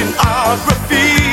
Come on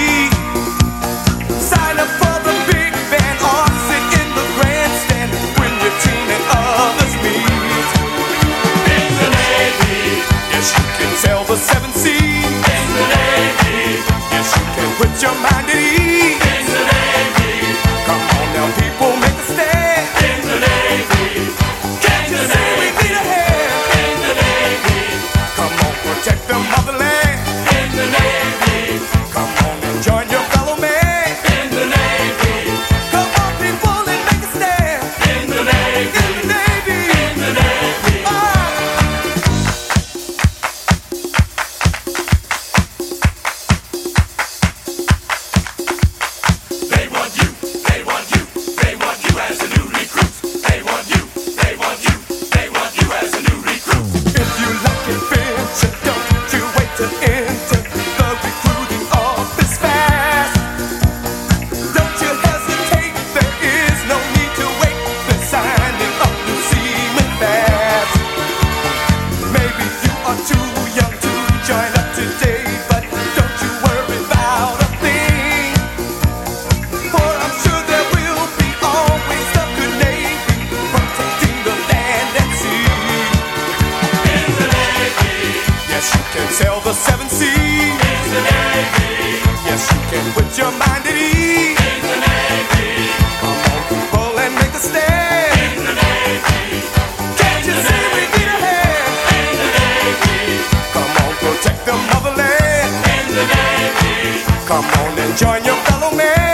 sail the seven seas. Navy. Yes, you can put your mind at ease. In the Navy. Come on, people, and make a stand. In the Navy. Can't you see we need a hand? In the Navy. Come on, protect the motherland. In the Navy. Come on and join your fellow man.